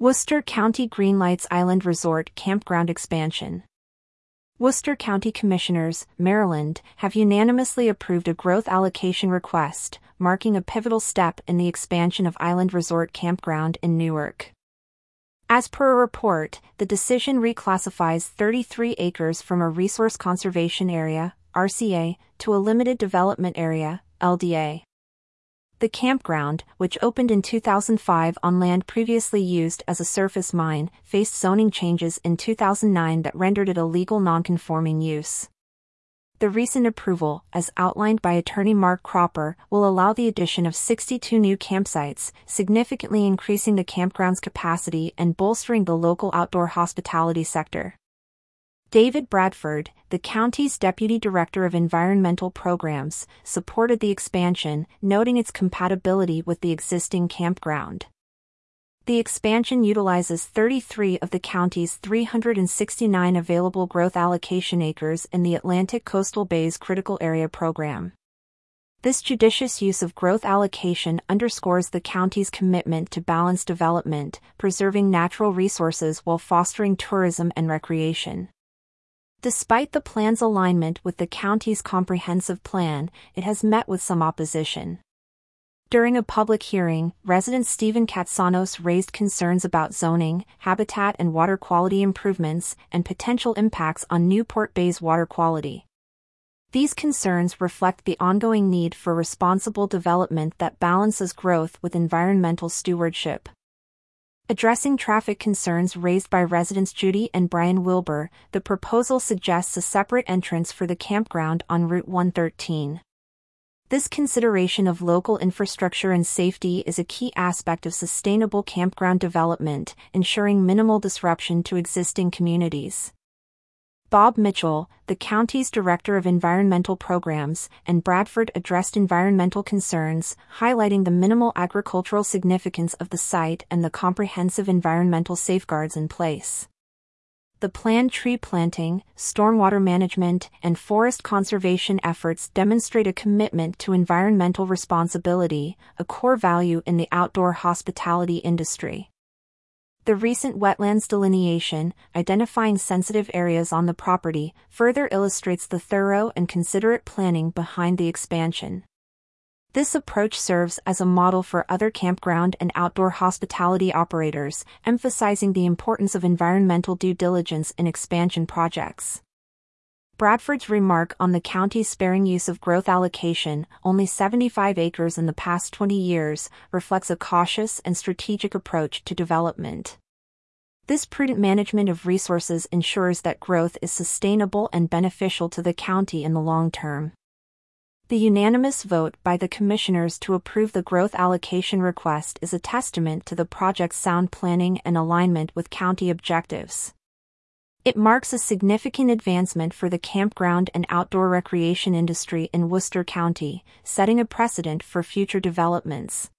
Worcester County Greenlights Island Resort Campground Expansion. Worcester County Commissioners, Maryland, have unanimously approved a growth allocation request, marking a pivotal step in the expansion of Island Resort Campground in Newark. As per a report, the decision reclassifies 33 acres from a Resource Conservation Area, RCA, to a Limited Development Area, LDA. The campground, which opened in 2005 on land previously used as a surface mine, faced zoning changes in 2009 that rendered it a legal nonconforming use. The recent approval, as outlined by attorney Mark Cropper, will allow the addition of 62 new campsites, significantly increasing the campground's capacity and bolstering the local outdoor hospitality sector. David Bradford, the county's Deputy Director of Environmental Programs, supported the expansion, noting its compatibility with the existing campground. The expansion utilizes 33 of the county's 369 available growth allocation acres in the Atlantic Coastal Bays Critical Area Program. This judicious use of growth allocation underscores the county's commitment to balanced development, preserving natural resources while fostering tourism and recreation. Despite the plan's alignment with the county's comprehensive plan, it has met with some opposition. During a public hearing, resident Stephen Katsanos raised concerns about zoning, habitat and water quality improvements, and potential impacts on Newport Bay's water quality. These concerns reflect the ongoing need for responsible development that balances growth with environmental stewardship. Addressing traffic concerns raised by residents Judy and Brian Wilbur, the proposal suggests a separate entrance for the campground on Route 113. This consideration of local infrastructure and safety is a key aspect of sustainable campground development, ensuring minimal disruption to existing communities. Bob Mitchell, the county's Director of Environmental Programs, and Bradford addressed environmental concerns, highlighting the minimal agricultural significance of the site and the comprehensive environmental safeguards in place. The planned tree planting, stormwater management, and forest conservation efforts demonstrate a commitment to environmental responsibility, a core value in the outdoor hospitality industry. The recent wetlands delineation, identifying sensitive areas on the property, further illustrates the thorough and considerate planning behind the expansion. This approach serves as a model for other campground and outdoor hospitality operators, emphasizing the importance of environmental due diligence in expansion projects. Bradford's remark on the county's sparing use of growth allocation, only 75 acres in the past 20 years, reflects a cautious and strategic approach to development. This prudent management of resources ensures that growth is sustainable and beneficial to the county in the long term. The unanimous vote by the commissioners to approve the growth allocation request is a testament to the project's sound planning and alignment with county objectives. It marks a significant advancement for the campground and outdoor recreation industry in Worcester County, setting a precedent for future developments.